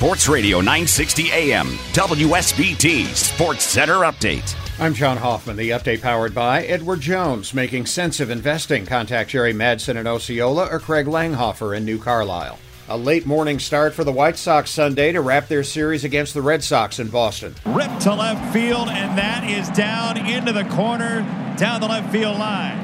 Sports Radio 960 AM, WSBT Sports Center Update. I'm John Hoffman. The update powered by Edward Jones, making sense of investing. Contact Jerry Madsen in Osceola or Craig Langhofer in New Carlisle. A late morning start for the White Sox Sunday to wrap their series against the Red Sox in Boston. Ripped to left field, and that is down into the corner, down the left field line.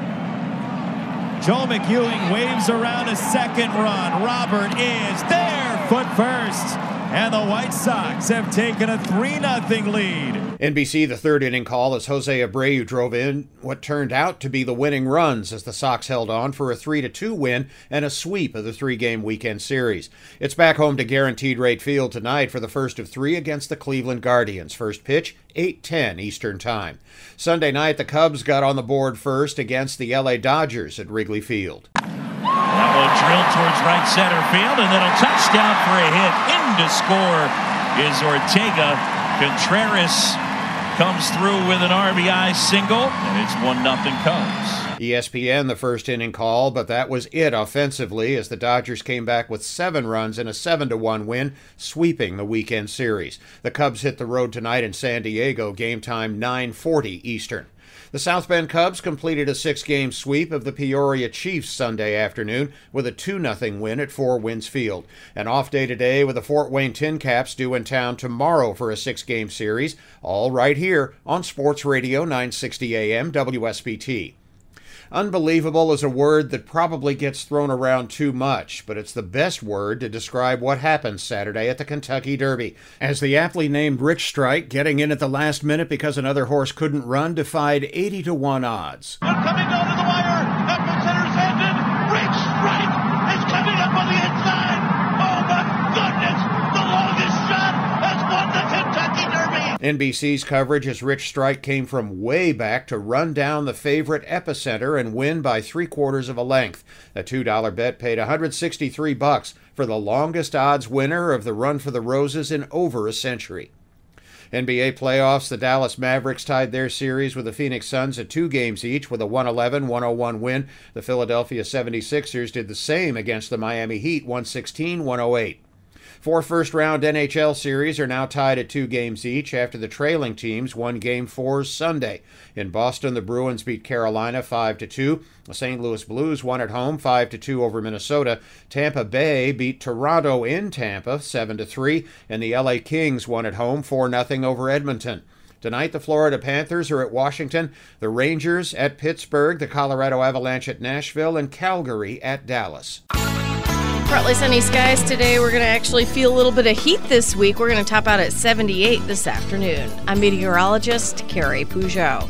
Joe McEwing waves around a second run. Robert is there, foot first. And the White Sox have taken a 3 0 lead. NBC, the third inning call as Jose Abreu drove in what turned out to be the winning runs as the Sox held on for a 3 2 win and a sweep of the three game weekend series. It's back home to Guaranteed Rate Field tonight for the first of three against the Cleveland Guardians. First pitch, 8:10 Eastern Time. Sunday night, the Cubs got on the board first against the LA Dodgers at Wrigley Field. That will drill towards right center field, and then a touchdown for a hit. To score is Ortega. Contreras comes through with an RBI single, and it's 1 0 Cubs. ESPN, the first inning call, but that was it offensively as the Dodgers came back with seven runs in a 7 1 win, sweeping the weekend series. The Cubs hit the road tonight in San Diego, game time 9:40 Eastern. The South Bend Cubs completed a six game sweep of the Peoria Chiefs Sunday afternoon with a 2 0 win at Four Winds Field. An off day today with the Fort Wayne TinCaps due in town tomorrow for a six game series, all right here on Sports Radio 960 AM WSBT. Unbelievable is a word that probably gets thrown around too much, but it's the best word to describe what happened Saturday at the Kentucky Derby. As the aptly named Rich Strike, getting in at the last minute because another horse couldn't run, defied 80 to 1 odds. Coming down to the wire, Epicenter's handed. Rich Strike is coming up on the inside. Oh my goodness, the longest shot has won the Kentucky Derby. NBC's coverage as Rich Strike came from way back to run down the favorite Epicenter and win by three quarters of a length. A $2 bet paid 163 bucks for the longest odds winner of the Run for the Roses in over a century. NBA playoffs, the Dallas Mavericks tied their series with the Phoenix Suns at two games each with a 111 101 win. The Philadelphia 76ers did the same against the Miami Heat 116 108. Four first round NHL series are now tied at two games each after the trailing teams won game fours Sunday. In Boston, the Bruins beat Carolina 5 to 2. The St. Louis Blues won at home 5 to 2 over Minnesota. Tampa Bay beat Toronto in Tampa 7 to 3, and the LA Kings won at home 4 0 over Edmonton. Tonight, the Florida Panthers are at Washington, the Rangers at Pittsburgh, the Colorado Avalanche at Nashville, and Calgary at Dallas. Partly sunny skies today. We're going to actually feel a little bit of heat this week. We're going to top out at 78 this afternoon. I'm meteorologist Carrie Peugeot.